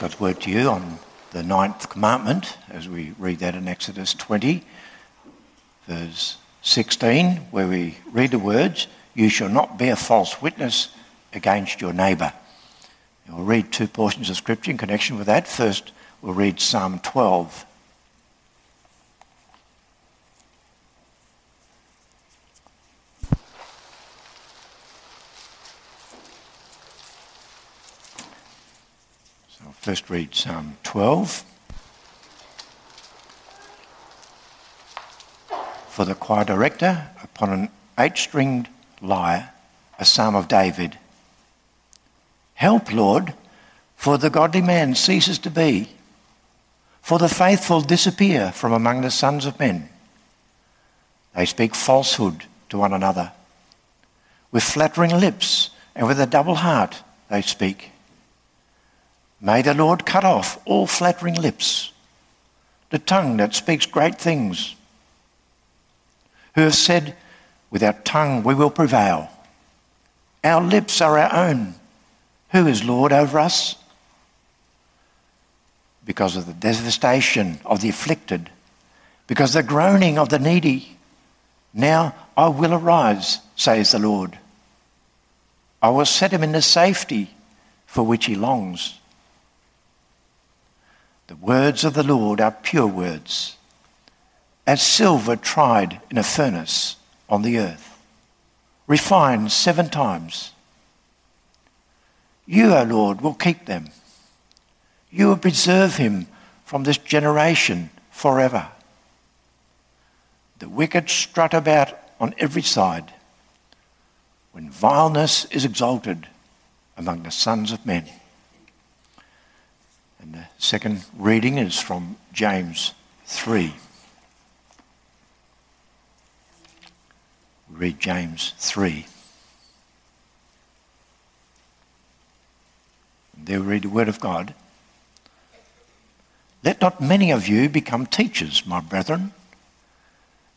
God's word to you on the ninth commandment as we read that in Exodus 20, verse 16, where we read the words, You shall not bear false witness against your neighbour. we'll read two portions of scripture in connection with that. First, we'll read Psalm 12. First read Psalm 12. For the choir director, upon an eight stringed lyre, a psalm of David. Help, Lord, for the godly man ceases to be, for the faithful disappear from among the sons of men. They speak falsehood to one another. With flattering lips and with a double heart they speak. May the Lord cut off all flattering lips, the tongue that speaks great things, who have said, With our tongue we will prevail. Our lips are our own. Who is Lord over us? Because of the devastation of the afflicted, because the groaning of the needy, now I will arise, says the Lord. I will set him in the safety for which he longs. The words of the Lord are pure words, as silver tried in a furnace on the earth, refined seven times. You, O Lord, will keep them. You will preserve him from this generation forever. The wicked strut about on every side when vileness is exalted among the sons of men. And the second reading is from James 3. Read James 3. And there we read the Word of God. Let not many of you become teachers, my brethren,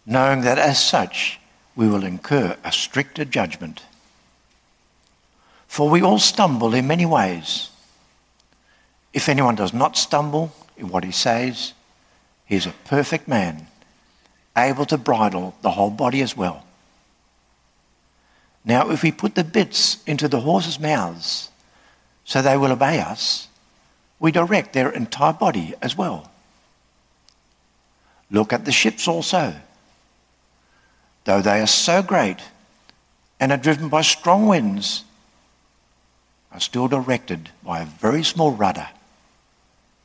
knowing that as such we will incur a stricter judgment. For we all stumble in many ways. If anyone does not stumble in what he says, he is a perfect man, able to bridle the whole body as well. Now, if we put the bits into the horses' mouths so they will obey us, we direct their entire body as well. Look at the ships also. Though they are so great and are driven by strong winds, are still directed by a very small rudder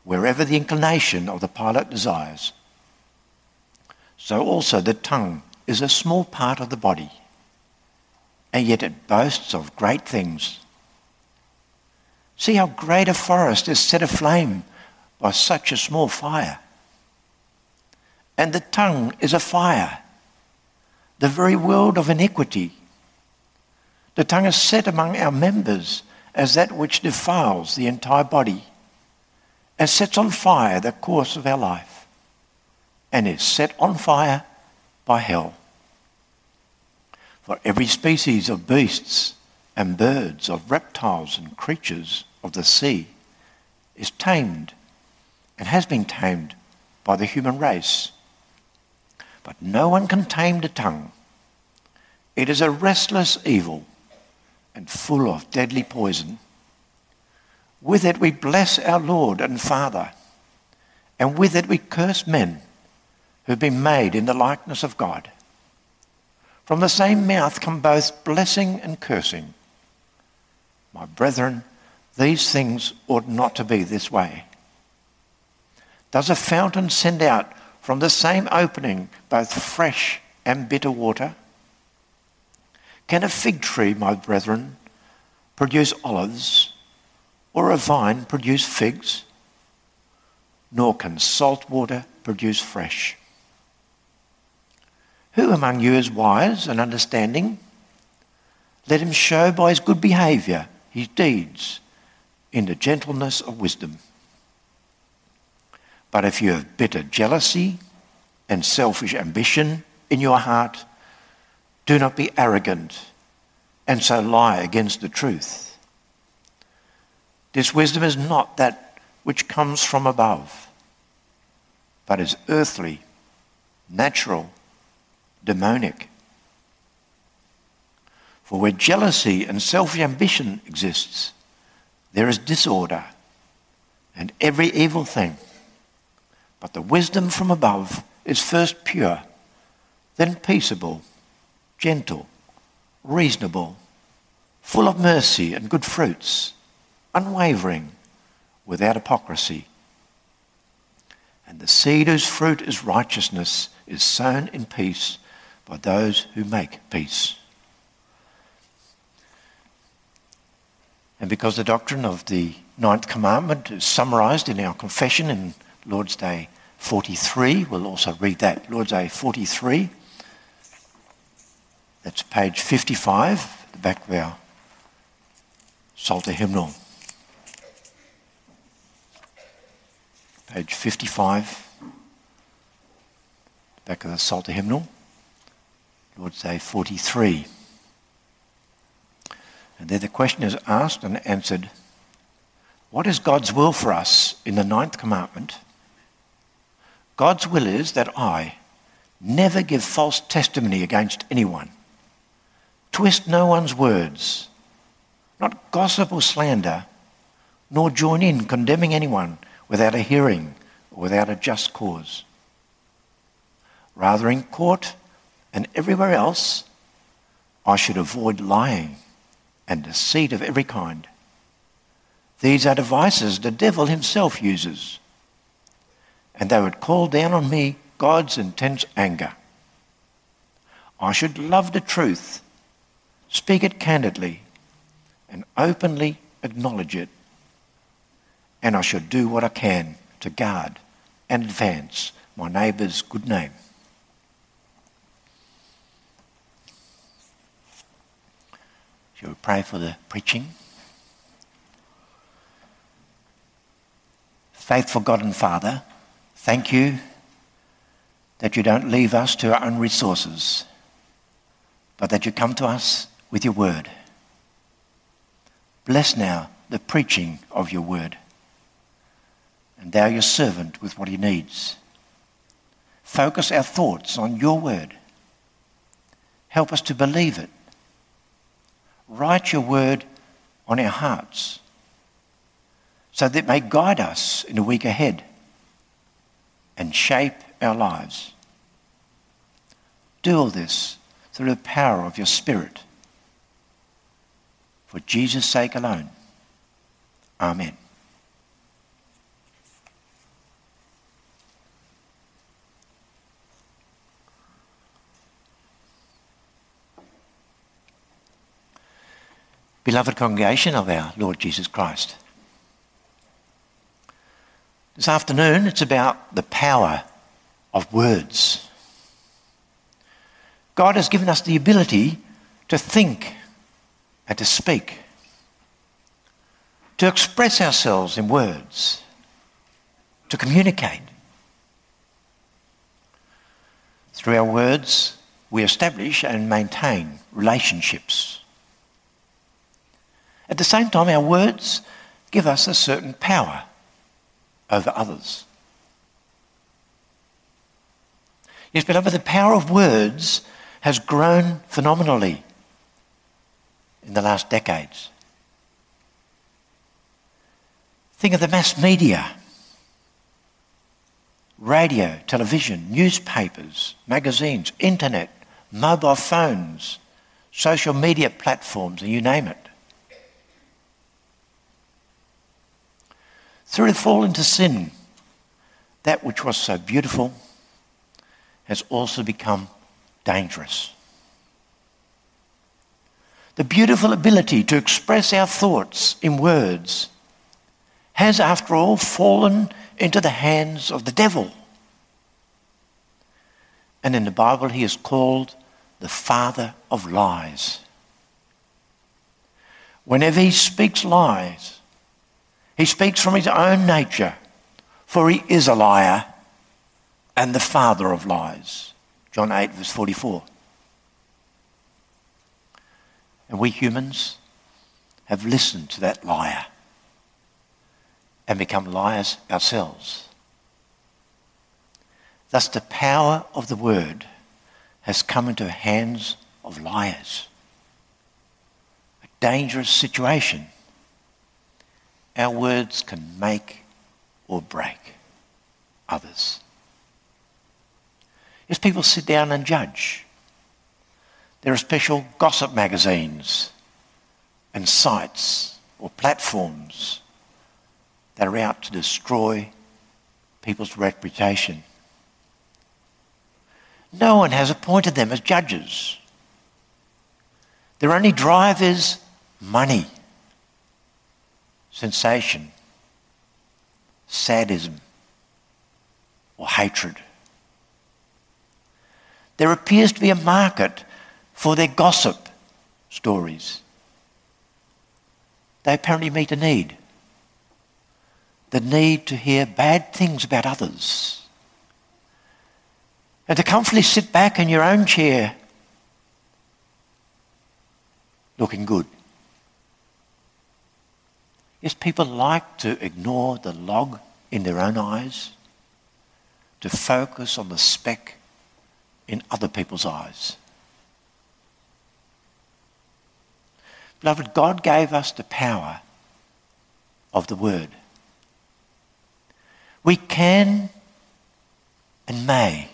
wherever the inclination of the pilot desires. So also the tongue is a small part of the body, and yet it boasts of great things. See how great a forest is set aflame by such a small fire. And the tongue is a fire, the very world of iniquity. The tongue is set among our members as that which defiles the entire body and sets on fire the course of our life and is set on fire by hell. For every species of beasts and birds, of reptiles and creatures of the sea is tamed and has been tamed by the human race. But no one can tame the tongue. It is a restless evil and full of deadly poison. With it we bless our Lord and Father, and with it we curse men who've been made in the likeness of God. From the same mouth come both blessing and cursing. My brethren, these things ought not to be this way. Does a fountain send out from the same opening both fresh and bitter water? Can a fig tree, my brethren, produce olives? Or a vine produce figs, nor can salt water produce fresh. Who among you is wise and understanding? Let him show by his good behavior his deeds in the gentleness of wisdom. But if you have bitter jealousy and selfish ambition in your heart, do not be arrogant and so lie against the truth. This wisdom is not that which comes from above, but is earthly, natural, demonic. For where jealousy and selfish ambition exists, there is disorder and every evil thing. But the wisdom from above is first pure, then peaceable, gentle, reasonable, full of mercy and good fruits, unwavering, without hypocrisy. And the seed whose fruit is righteousness is sown in peace by those who make peace. And because the doctrine of the ninth commandment is summarized in our confession in Lord's Day 43, we'll also read that. Lord's Day 43. That's page 55, the back of our Psalter hymnal. Page 55, back of the Psalter hymnal. Lord's Day 43. And there the question is asked and answered What is God's will for us in the ninth commandment? God's will is that I never give false testimony against anyone, twist no one's words, not gossip or slander, nor join in condemning anyone without a hearing or without a just cause. Rather, in court and everywhere else, I should avoid lying and deceit of every kind. These are devices the devil himself uses, and they would call down on me God's intense anger. I should love the truth, speak it candidly, and openly acknowledge it. And I shall do what I can to guard and advance my neighbour's good name. Shall we pray for the preaching? Faithful God and Father, thank you that you don't leave us to our own resources, but that you come to us with your word. Bless now the preaching of your word. Endow your servant with what he needs. Focus our thoughts on your word. Help us to believe it write your word on our hearts so that it may guide us in the week ahead and shape our lives. Do all this through the power of your Spirit. For Jesus' sake alone. Amen. Beloved congregation of our Lord Jesus Christ. This afternoon, it's about the power of words. God has given us the ability to think and to speak, to express ourselves in words, to communicate. Through our words, we establish and maintain relationships. At the same time, our words give us a certain power over others. Yes, beloved, the power of words has grown phenomenally in the last decades. Think of the mass media radio, television, newspapers, magazines, internet, mobile phones, social media platforms, and you name it. Through the fall into sin, that which was so beautiful has also become dangerous. The beautiful ability to express our thoughts in words has, after all, fallen into the hands of the devil. And in the Bible, he is called the father of lies. Whenever he speaks lies, he speaks from his own nature, for he is a liar and the father of lies. John 8, verse 44. And we humans have listened to that liar. and become liars ourselves. Thus, the power of the word has come into the hands of liars. A dangerous situation. Our words can make or break others. As people sit down and judge, there are special gossip magazines and sites or platforms that are out to destroy people's reputation. No one has appointed them as judges. Their only drive is money, sensation, sadism, or hatred. There appears to be a market for their gossip stories. They apparently meet a need the need to hear bad things about others. And to comfortably sit back in your own chair looking good. People like to ignore the log in their own eyes, to focus on the speck in other people's eyes. Beloved, God gave us the power of the Word. We can and may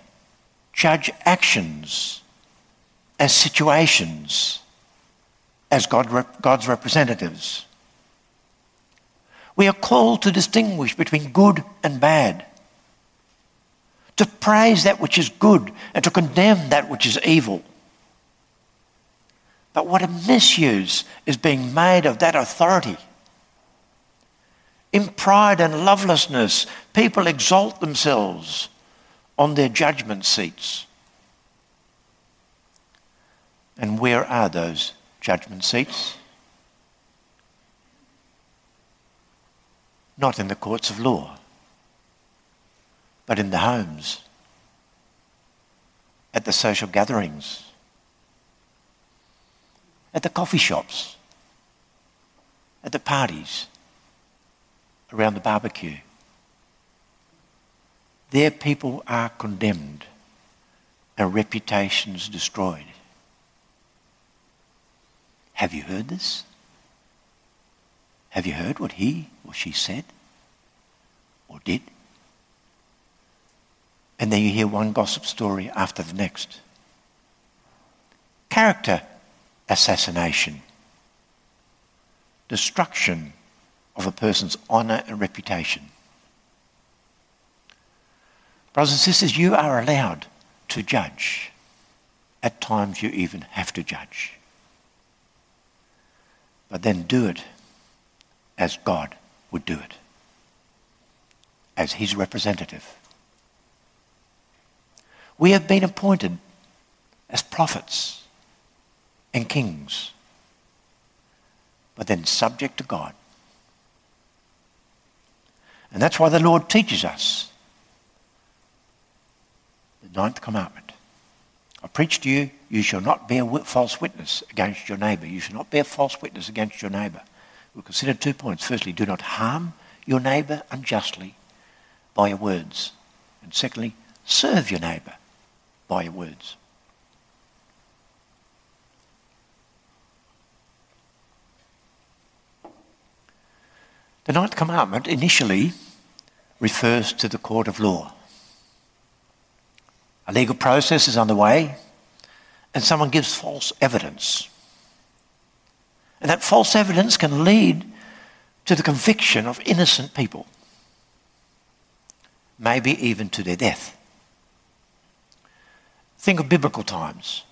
judge actions as situations as God, God's representatives. We are called to distinguish between good and bad, to praise that which is good and to condemn that which is evil. But what a misuse is being made of that authority. In pride and lovelessness, people exalt themselves on their judgment seats. And where are those judgment seats? Not in the courts of law, but in the homes, at the social gatherings, at the coffee shops, at the parties, around the barbecue. There, people are condemned and reputations destroyed. Have you heard this? Have you heard what he or she said or did? And then you hear one gossip story after the next. Character assassination, destruction of a person's honour and reputation. Brothers and sisters, you are allowed to judge. At times, you even have to judge. But then do it as God would do it, as His representative. We have been appointed as prophets and kings, but then subject to God. And that's why the Lord teaches us the ninth commandment. I preach to you, you shall not bear false witness against your neighbour. You shall not bear false witness against your neighbour. We'll consider two points. Firstly, do not harm your neighbour unjustly by your words. And secondly, serve your neighbour by your words. The ninth commandment initially refers to the court of law. A legal process is underway, and someone gives false evidence. And that false evidence can lead to the conviction of innocent people, maybe even to their death. Think of biblical times.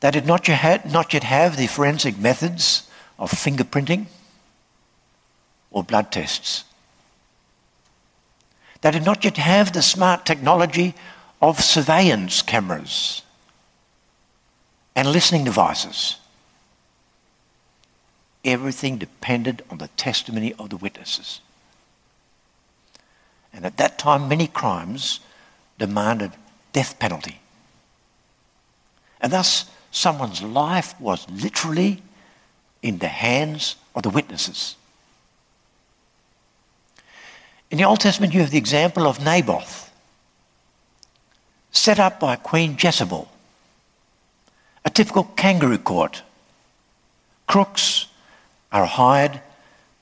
They did not yet have the forensic methods of fingerprinting or blood tests. They did not yet have the smart technology of surveillance cameras and listening devices. Everything depended on the testimony of the witnesses. And at that time, many crimes demanded death penalty. And thus, someone's life was literally in the hands of the witnesses. In the Old Testament, you have the example of Naboth, set up by Queen Jezebel, a typical kangaroo court. Crooks are hired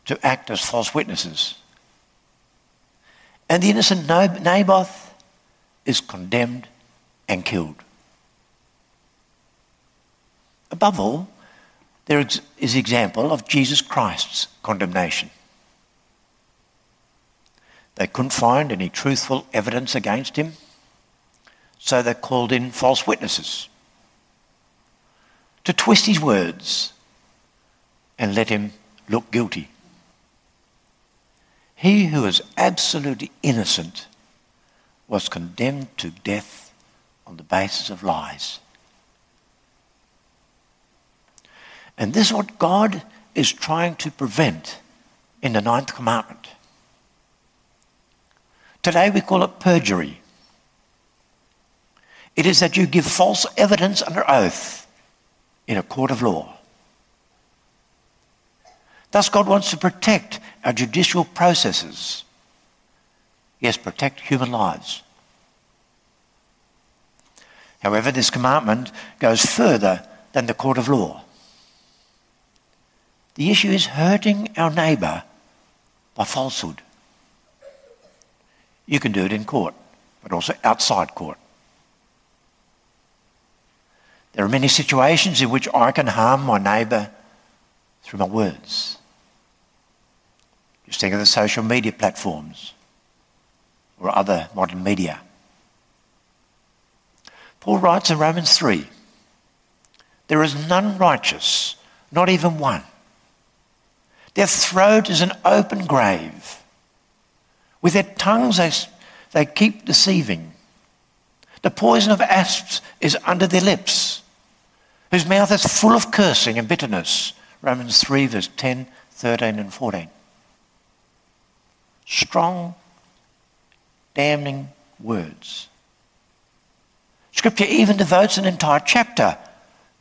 to act as false witnesses. And the innocent Naboth is condemned and killed. Above all, there is example of Jesus Christ's condemnation. They couldn't find any truthful evidence against him, so they called in false witnesses to twist his words and let him look guilty. He who was absolutely innocent was condemned to death on the basis of lies. And this is what God is trying to prevent in the ninth commandment. Today we call it perjury. It is that you give false evidence under oath in a court of law. Thus, God wants to protect our judicial processes. Yes, protect human lives. However, this commandment goes further than the court of law. The issue is hurting our neighbour by falsehood. You can do it in court, but also outside court. There are many situations in which I can harm my neighbour through my words. Just think of the social media platforms or other modern media. Paul writes in Romans 3 There is none righteous, not even one. Their throat is an open grave. With their tongues, they, they keep deceiving. The poison of asps is under their lips, whose mouth is full of cursing and bitterness. Romans 3, verse 10, 13, and 14. Strong, damning words. Scripture even devotes an entire chapter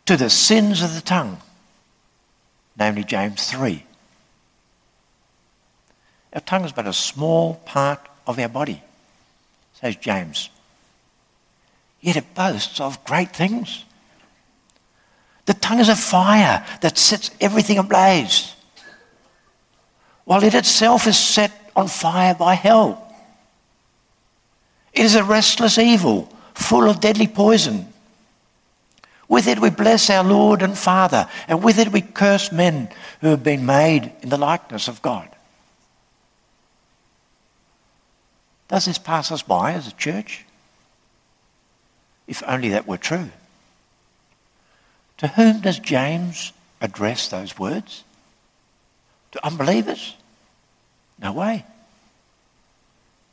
to the sins of the tongue, namely James 3. Our tongue is but a small part of our body, says James. Yet it boasts of great things. The tongue is a fire that sets everything ablaze, while it itself is set on fire by hell. It is a restless evil, full of deadly poison. With it we bless our Lord and Father, and with it we curse men who have been made in the likeness of God. Does this pass us by as a church? If only that were true. To whom does James address those words? To unbelievers? No way.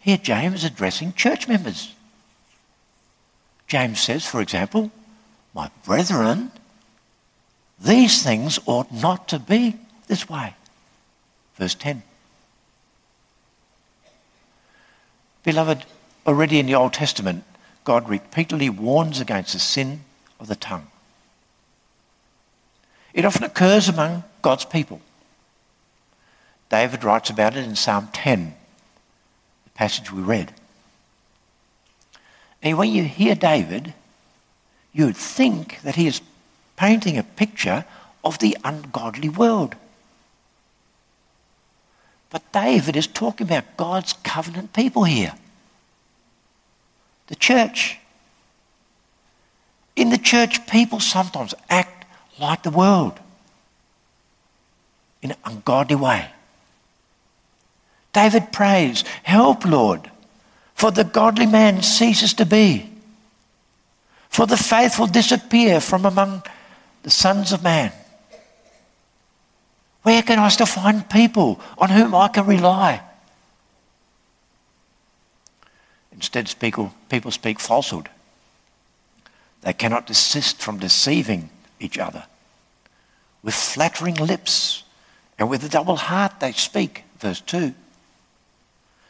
Here, James is addressing church members. James says, for example, My brethren, these things ought not to be this way. Verse 10. Beloved, already in the Old Testament, God repeatedly warns against the sin of the tongue. It often occurs among God's people. David writes about it in Psalm 10, the passage we read. And when you hear David, you would think that he is painting a picture of the ungodly world. But David is talking about God's covenant people here. The church. In the church, people sometimes act like the world in an ungodly way. David prays, Help, Lord, for the godly man ceases to be, for the faithful disappear from among the sons of man. Where can I still find people on whom I can rely? Instead, people, speak falsehood. They cannot desist from deceiving each other. With flattering lips and with a double heart they speak. Verse 2.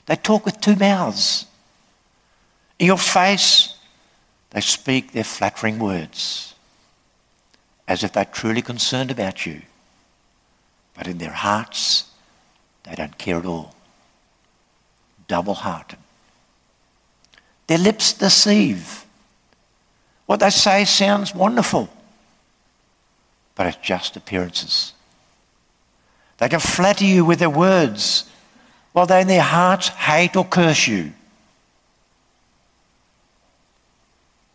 They talk with two mouths. In your face, they speak their flattering words as if they're truly concerned about you but in their hearts, they don't care at all. double hearted. Their lips deceive. What they say sounds wonderful, but it's just appearances. They can flatter you with their words they in their hearts hate or curse you.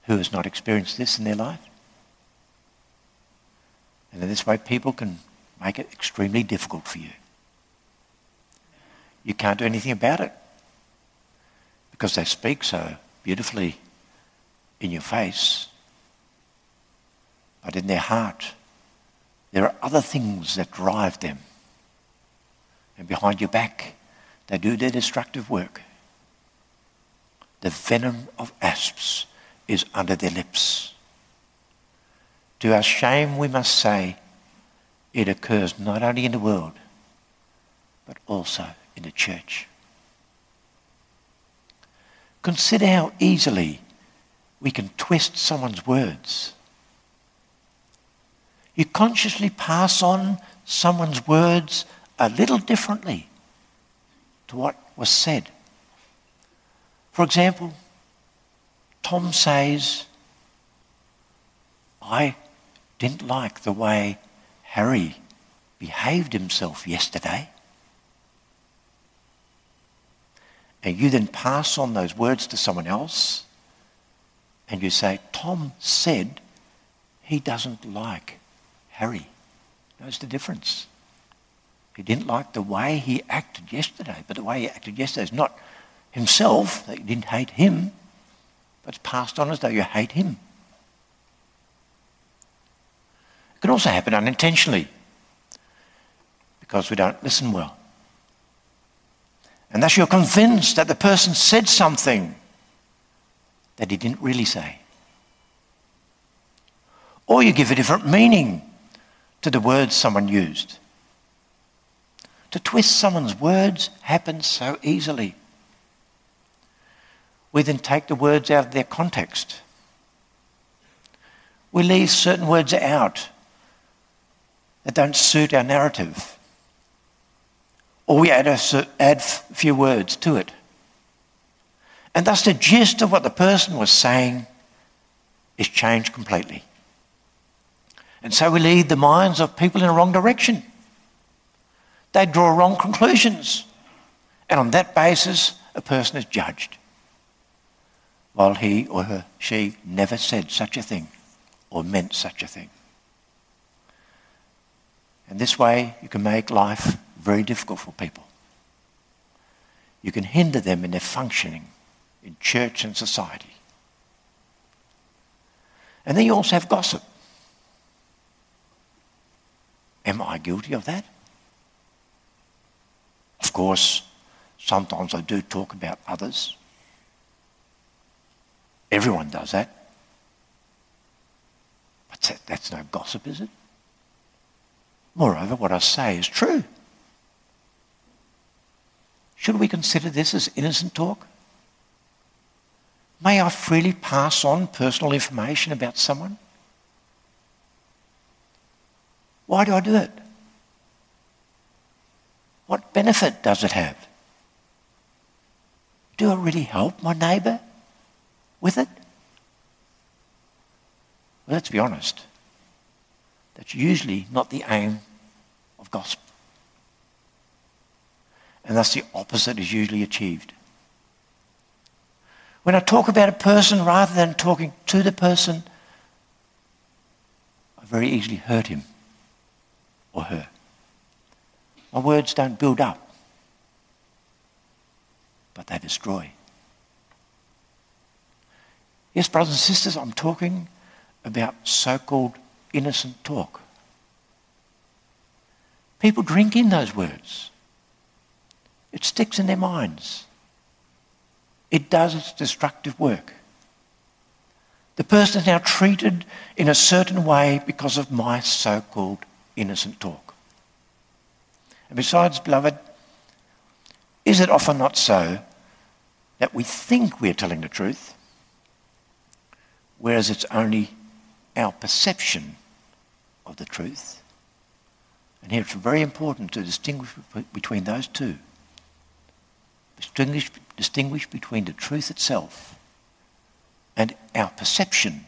Who has not experienced this in their life? And in this way, people can make it extremely difficult for you. You can't do anything about it because they speak so beautifully in your face, but in their heart, there are other things that drive them. And behind your back, they do their destructive work. The venom of asps is under their lips. To our shame, we must say it occurs not only in the world, but also in the church. Consider how easily we can twist someone's words. You consciously pass on someone's words a little differently to what was said. For example, Tom says, I didn't like the way Harry behaved himself yesterday. And you then pass on those words to someone else and you say, Tom said he doesn't like Harry. Knows the difference. He didn't like the way he acted yesterday, but the way he acted yesterday is not himself, that you didn't hate him, but it's passed on as though you hate him. It can also happen unintentionally because we don't listen well. And thus you're convinced that the person said something that he didn't really say. Or you give a different meaning to the words someone used. To twist someone's words happens so easily. We then take the words out of their context. We leave certain words out that don't suit our narrative. Or we add a add few words to it. And thus the gist of what the person was saying is changed completely. And so we lead the minds of people in a wrong direction. They draw wrong conclusions. And on that basis, a person is judged. While he or her, she never said such a thing or meant such a thing. And this way, you can make life very difficult for people. You can hinder them in their functioning in church and society. And then you also have gossip. Am I guilty of that? Of course, sometimes I do talk about others. Everyone does that. But that's no gossip, is it? Moreover, what I say is true. Should we consider this as innocent talk? May I freely pass on personal information about someone? Why do I do it? What benefit does it have? Do I really help my neighbour with it? Well, let's be honest. That's usually not the aim of gospel. And thus the opposite is usually achieved. When I talk about a person rather than talking to the person, I very easily hurt him or her. My words don't build up, but they destroy. Yes, brothers and sisters, I'm talking about so called innocent talk. People drink in those words, it sticks in their minds, it does its destructive work. The person is now treated in a certain way because of my so called innocent talk. And besides, beloved, is it often not so that we think we're telling the truth, whereas it's only our perception of the truth? And here it's very important to distinguish between those two. Distinguish, distinguish between the truth itself and our perception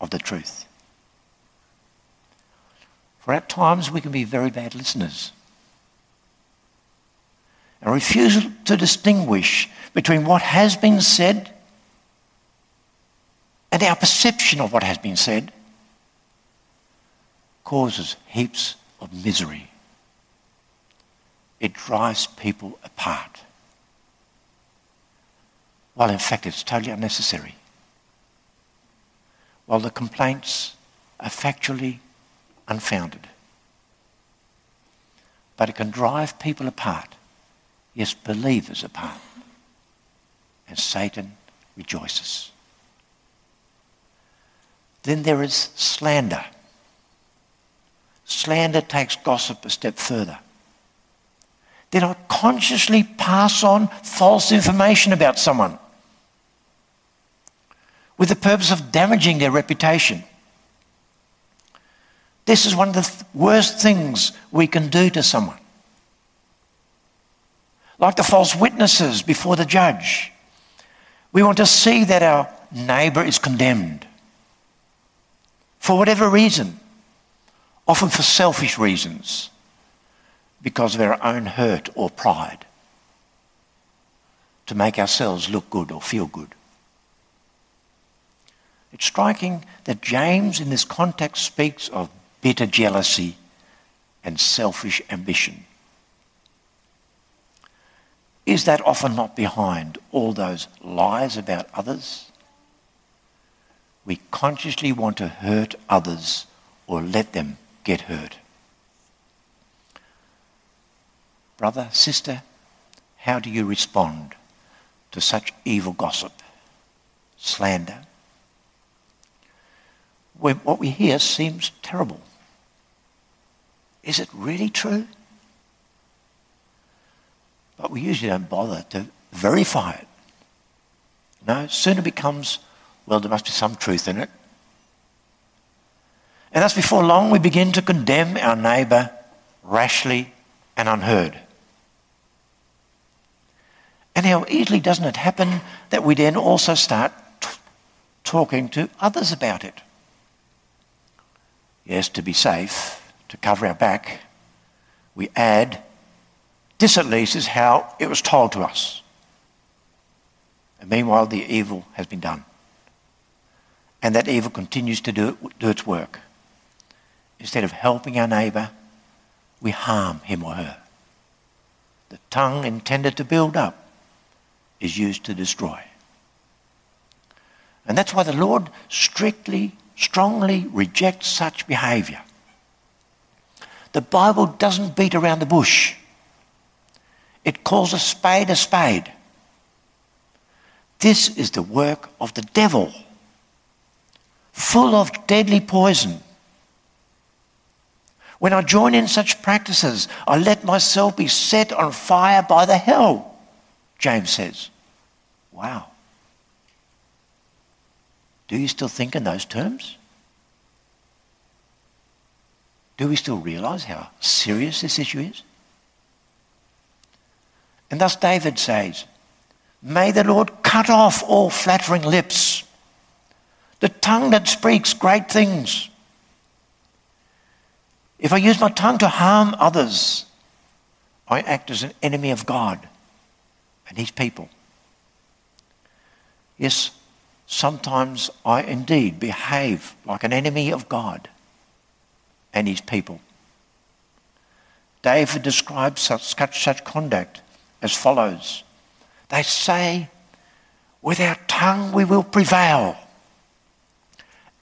of the truth. For at times we can be very bad listeners and refusal to distinguish between what has been said and our perception of what has been said causes heaps of misery. It drives people apart. While in fact it's totally unnecessary. While the complaints are factually unfounded. But it can drive people apart. Yes, believers apart. And Satan rejoices. Then there is slander. Slander takes gossip a step further. Then I consciously pass on false information about someone with the purpose of damaging their reputation. This is one of the th- worst things we can do to someone. Like the false witnesses before the judge. We want to see that our neighbour is condemned for whatever reason, often for selfish reasons, because of our own hurt or pride, to make ourselves look good or feel good. It's striking that James, in this context, speaks of bitter jealousy and selfish ambition. Is that often not behind all those lies about others? We consciously want to hurt others or let them get hurt. Brother, sister, how do you respond to such evil gossip, slander? When what we hear seems terrible. Is it really true? But we usually don't bother to verify it. No, soon it becomes, well, there must be some truth in it. And thus, before long, we begin to condemn our neighbour rashly and unheard. And how easily doesn't it happen that we then also start t- talking to others about it? Yes, to be safe, to cover our back, we add, this at least is how it was told to us. And meanwhile, the evil has been done. And that evil continues to do, do its work. Instead of helping our neighbour, we harm him or her. The tongue intended to build up is used to destroy. And that's why the Lord strictly, strongly rejects such behaviour. The Bible doesn't beat around the bush. It calls a spade a spade. This is the work of the devil, full of deadly poison. When I join in such practices, I let myself be set on fire by the hell, James says. Wow. Do you still think in those terms? Do we still realize how serious this issue is? And thus David says, May the Lord cut off all flattering lips, the tongue that speaks great things. If I use my tongue to harm others, I act as an enemy of God and his people. Yes, sometimes I indeed behave like an enemy of God and his people. David describes such, such, conduct as follows They say, With our tongue we will prevail,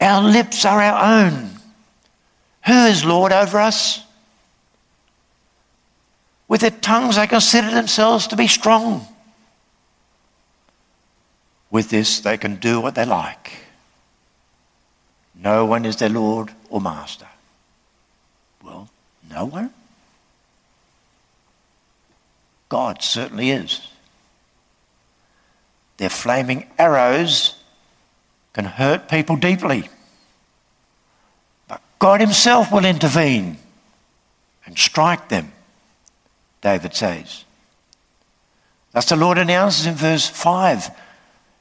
our lips are our own. Who is Lord over us? With their tongues they consider themselves to be strong. With this, they can do what they like. No one is their Lord or Master. Well, no one? God certainly is. Their flaming arrows can hurt people deeply. But God Himself will intervene and strike them, David says. Thus the Lord announces in verse 5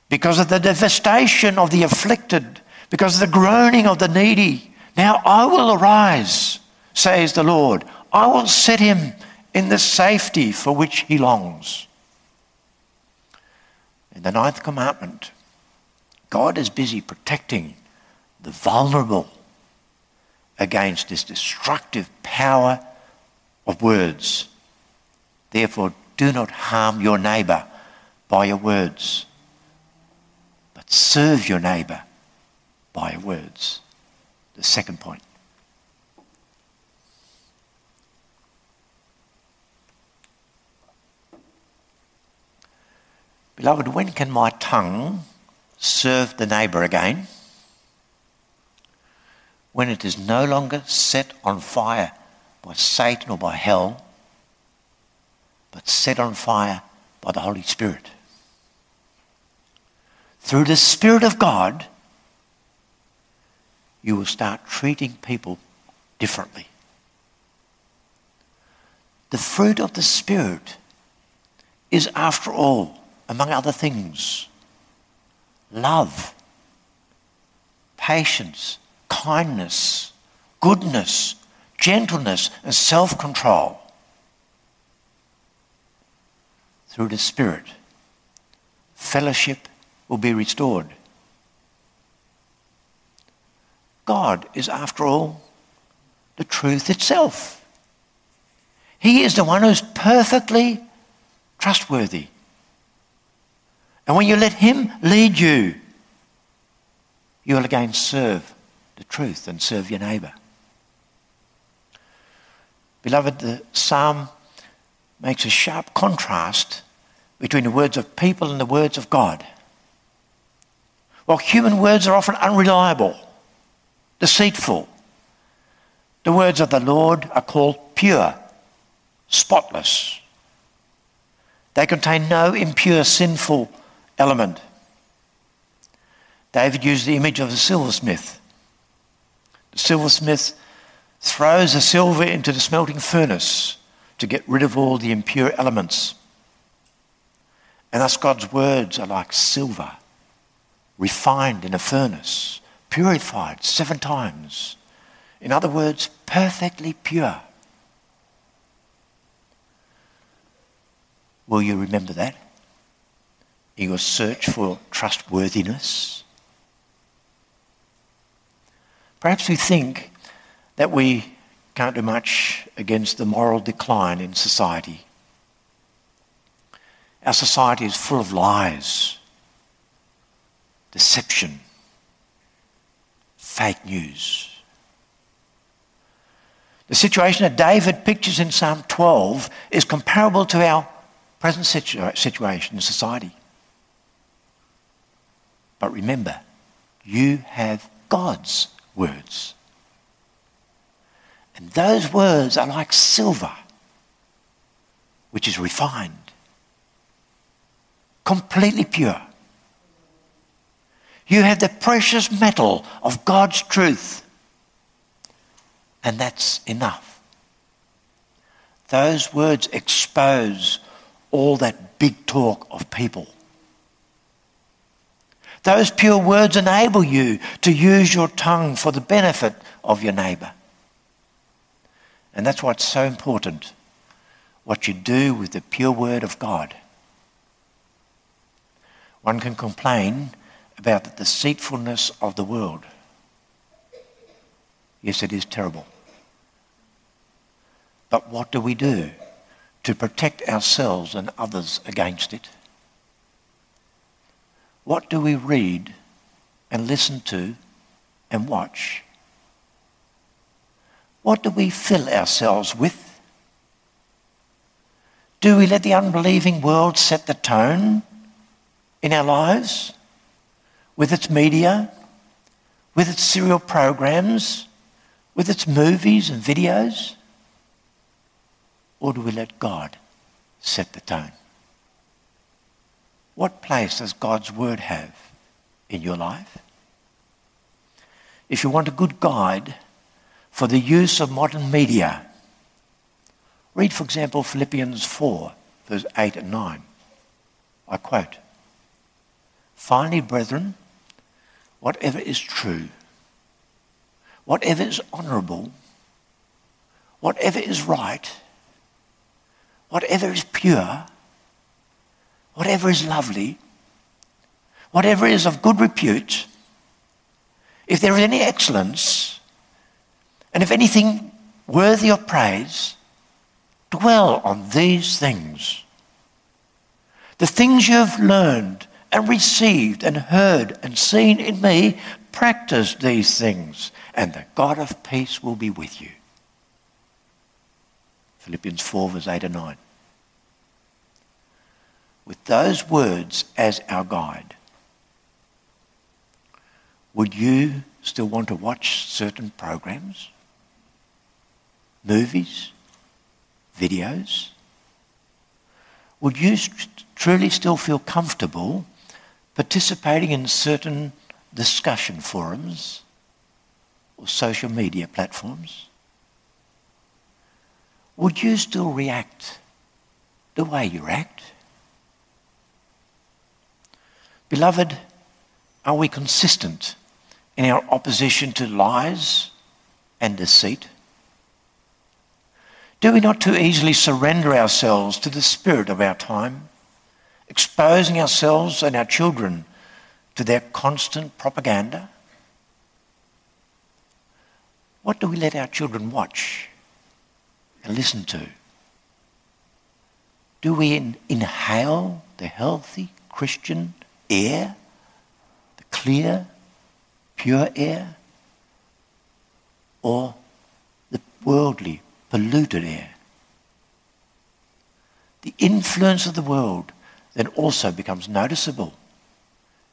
because of the devastation of the afflicted, because of the groaning of the needy, now I will arise, says the Lord. I will set him in the safety for which he longs. In the ninth commandment, God is busy protecting the vulnerable against this destructive power of words. Therefore, do not harm your neighbour by your words, but serve your neighbour by your words. The second point. Beloved, when can my tongue serve the neighbour again? When it is no longer set on fire by Satan or by hell, but set on fire by the Holy Spirit. Through the Spirit of God, you will start treating people differently. The fruit of the Spirit is, after all, among other things, love, patience, kindness, goodness, gentleness, and self control. Through the Spirit, fellowship will be restored. God is, after all, the truth itself. He is the one who's perfectly trustworthy. And when you let Him lead you, you will again serve the truth and serve your neighbour. Beloved, the psalm makes a sharp contrast between the words of people and the words of God. While human words are often unreliable, deceitful, the words of the Lord are called pure, spotless. They contain no impure, sinful element. David used the image of the silversmith. The silversmith throws the silver into the smelting furnace to get rid of all the impure elements. And thus God's words are like silver, refined in a furnace, purified seven times. In other words, perfectly pure. Will you remember that in your search for trustworthiness? Perhaps we think that we can't do much against the moral decline in society. Our society is full of lies, deception, fake news. The situation that David pictures in Psalm 12 is comparable to our present situa- situation in society. But remember, you have God's words. And those words are like silver, which is refined, completely pure. You have the precious metal of God's truth, and that's enough. Those words expose all that big talk of people. Those pure words enable you to use your tongue for the benefit of your neighbour. And that's why it's so important what you do with the pure word of God. One can complain about the deceitfulness of the world. Yes, it is terrible. But what do we do to protect ourselves and others against it? What do we read and listen to and watch? What do we fill ourselves with? Do we let the unbelieving world set the tone in our lives with its media, with its serial programs, with its movies and videos? Or do we let God set the tone? What place does God's Word have in your life? If you want a good guide, for the use of modern media. Read, for example, Philippians 4, verse 8 and 9. I quote, Finally, brethren, whatever is true, whatever is honourable, whatever is right, whatever is pure, whatever is lovely, whatever is of good repute, if there is any excellence, and if anything worthy of praise, dwell on these things. The things you have learned and received and heard and seen in me, practice these things, and the God of peace will be with you. Philippians 4, verse 8 and 9. With those words as our guide, would you still want to watch certain programs, movies, videos? Would you truly still feel comfortable participating in certain discussion forums or social media platforms? Would you still react the way you act? Beloved, are we consistent in our opposition to lies and deceit? Do we not too easily surrender ourselves to the spirit of our time, exposing ourselves and our children to their constant propaganda? What do we let our children watch and listen to? Do we in- inhale the healthy Christian air, the clear pure air or the worldly, polluted air. The influence of the world then also becomes noticeable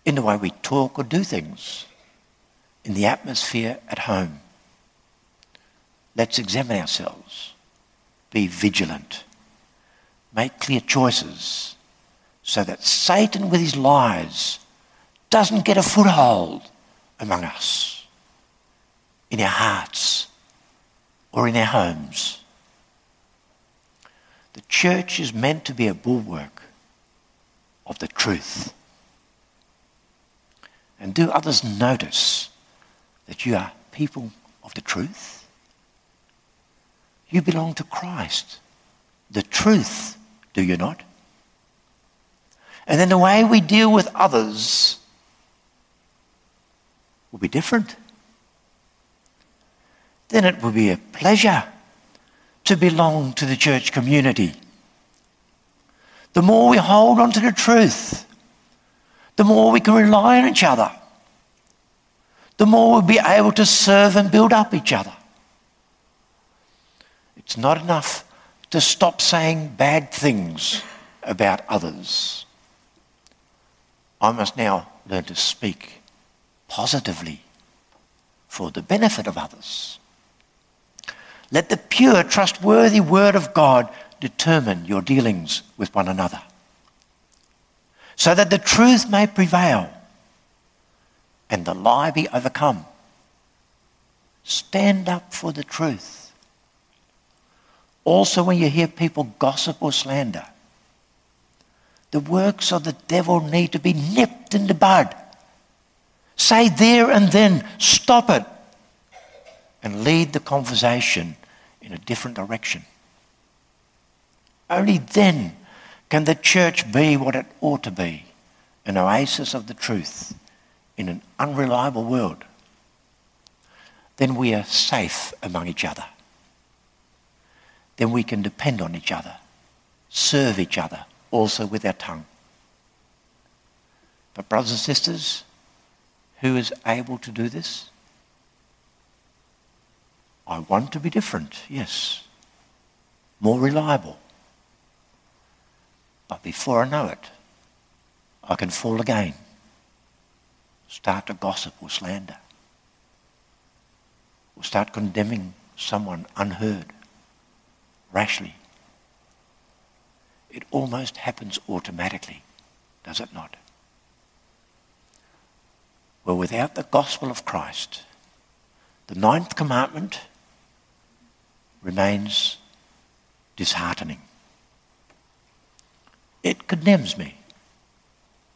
in the way we talk or do things, in the atmosphere at home. Let's examine ourselves, be vigilant, make clear choices so that Satan with his lies doesn't get a foothold among us, in our hearts, or in our homes. The church is meant to be a bulwark of the truth. And do others notice that you are people of the truth? You belong to Christ, the truth, do you not? And then the way we deal with others will be different. Then it will be a pleasure to belong to the church community. The more we hold on to the truth, the more we can rely on each other, the more we'll be able to serve and build up each other. It's not enough to stop saying bad things about others. I must now learn to speak positively for the benefit of others. Let the pure, trustworthy Word of God determine your dealings with one another so that the truth may prevail and the lie be overcome. Stand up for the truth. Also, when you hear people gossip or slander, the works of the devil need to be nipped in the bud. Say there and then, stop it, and lead the conversation in a different direction. Only then can the church be what it ought to be an oasis of the truth in an unreliable world. Then we are safe among each other. Then we can depend on each other, serve each other, also with our tongue. But, brothers and sisters, who is able to do this? I want to be different, yes. More reliable. But before I know it, I can fall again. Start to gossip or slander. Or start condemning someone unheard, rashly. It almost happens automatically, does it not? Well, without the gospel of Christ, the ninth commandment remains disheartening. It condemns me.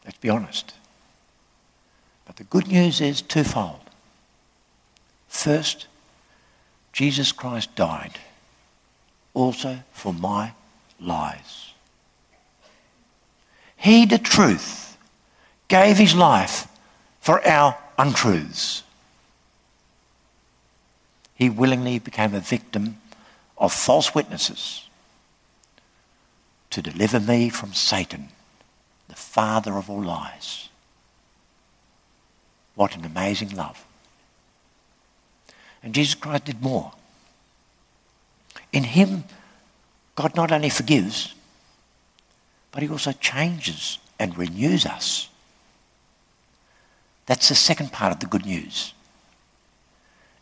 Let's be honest. But the good news is twofold. First, Jesus Christ died also for my lies. He, the truth, gave his life for our untruths. He willingly became a victim of false witnesses to deliver me from Satan, the father of all lies. What an amazing love. And Jesus Christ did more. In him, God not only forgives, but he also changes and renews us. That's the second part of the good news.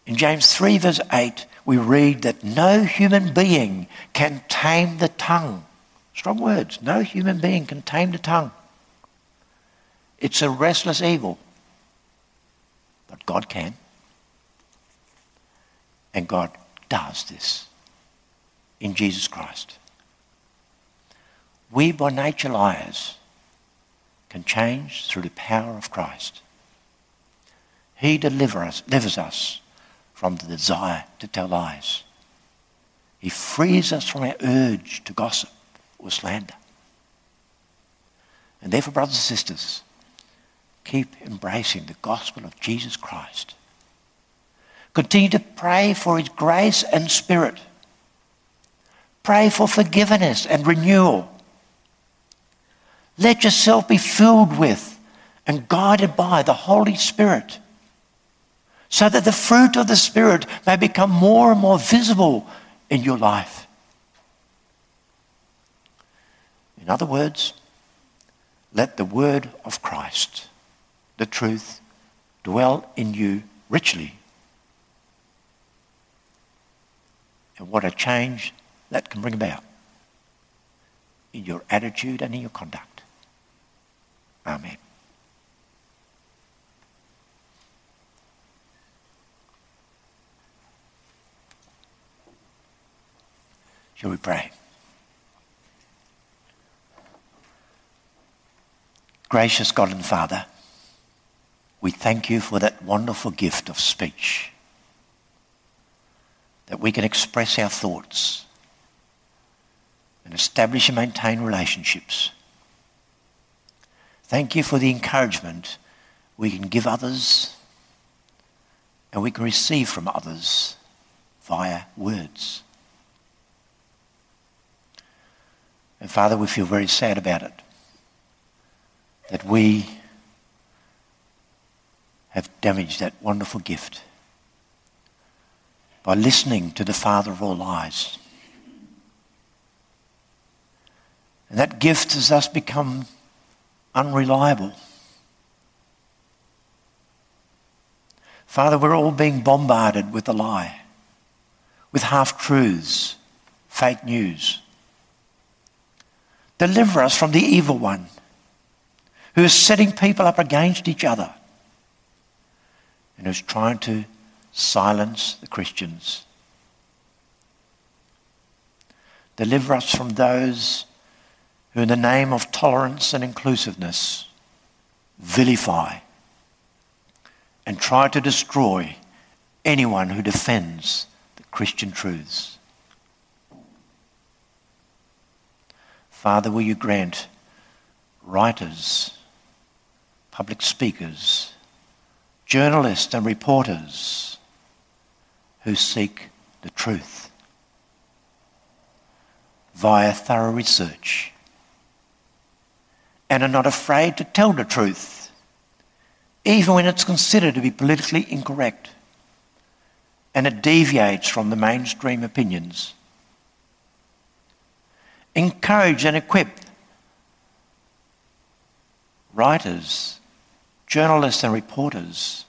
In James 3, verse 8, we read that no human being can tame the tongue. Strong words. No human being can tame the tongue. It's a restless evil. But God can. And God does this in Jesus Christ. We, by nature liars, can change through the power of Christ. He delivers us, delivers us from the desire to tell lies. He frees us from our urge to gossip or slander. And therefore, brothers and sisters, keep embracing the gospel of Jesus Christ. Continue to pray for his grace and spirit. Pray for forgiveness and renewal. Let yourself be filled with and guided by the Holy Spirit so that the fruit of the Spirit may become more and more visible in your life. In other words, let the word of Christ, the truth, dwell in you richly. And what a change that can bring about in your attitude and in your conduct. Amen. Shall we pray? Gracious God and Father, we thank you for that wonderful gift of speech, that we can express our thoughts and establish and maintain relationships. Thank you for the encouragement we can give others and we can receive from others via words. And Father, we feel very sad about it. That we have damaged that wonderful gift by listening to the Father of all lies. And that gift has thus become unreliable. Father, we're all being bombarded with a lie, with half truths, fake news. Deliver us from the evil one who is setting people up against each other and who's trying to silence the Christians. Deliver us from those who, in the name of tolerance and inclusiveness, vilify and try to destroy anyone who defends the Christian truths. Father, will you grant writers, public speakers, journalists and reporters who seek the truth via thorough research and are not afraid to tell the truth, even when it's considered to be politically incorrect and it deviates from the mainstream opinions encourage and equip writers, journalists, and reporters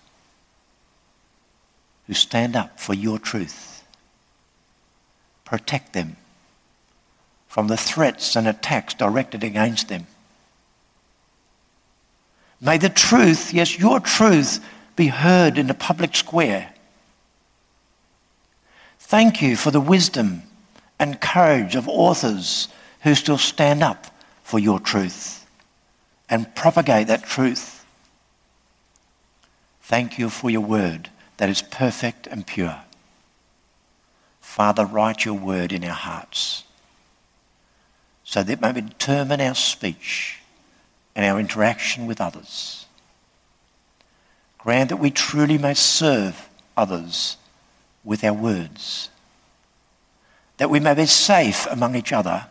who stand up for your truth. Protect them from the threats and attacks directed against them. May the truth, yes, your truth, be heard in the public square. Thank you for the wisdom and courage of authors who still stand up for your truth and propagate that truth. Thank you for your word that is perfect and pure. Father, write your word in our hearts so that it may determine our speech and our interaction with others. Grant that we truly may serve others with our words, that we may be safe among each other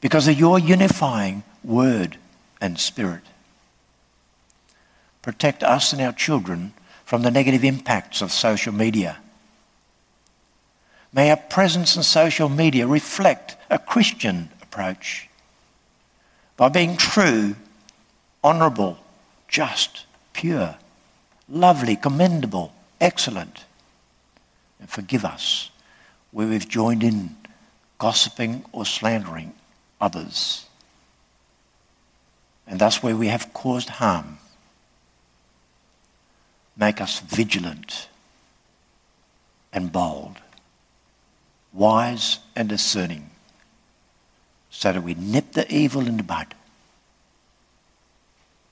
because of your unifying word and spirit. Protect us and our children from the negative impacts of social media. May our presence in social media reflect a Christian approach by being true, honourable, just, pure, lovely, commendable, excellent. And forgive us where we've joined in gossiping or slandering others. And thus where we have caused harm. Make us vigilant and bold, wise and discerning so that we nip the evil in the bud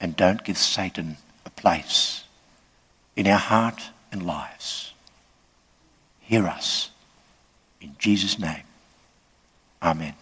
and don't give Satan a place in our heart and lives. Hear us. In Jesus' name. Amen.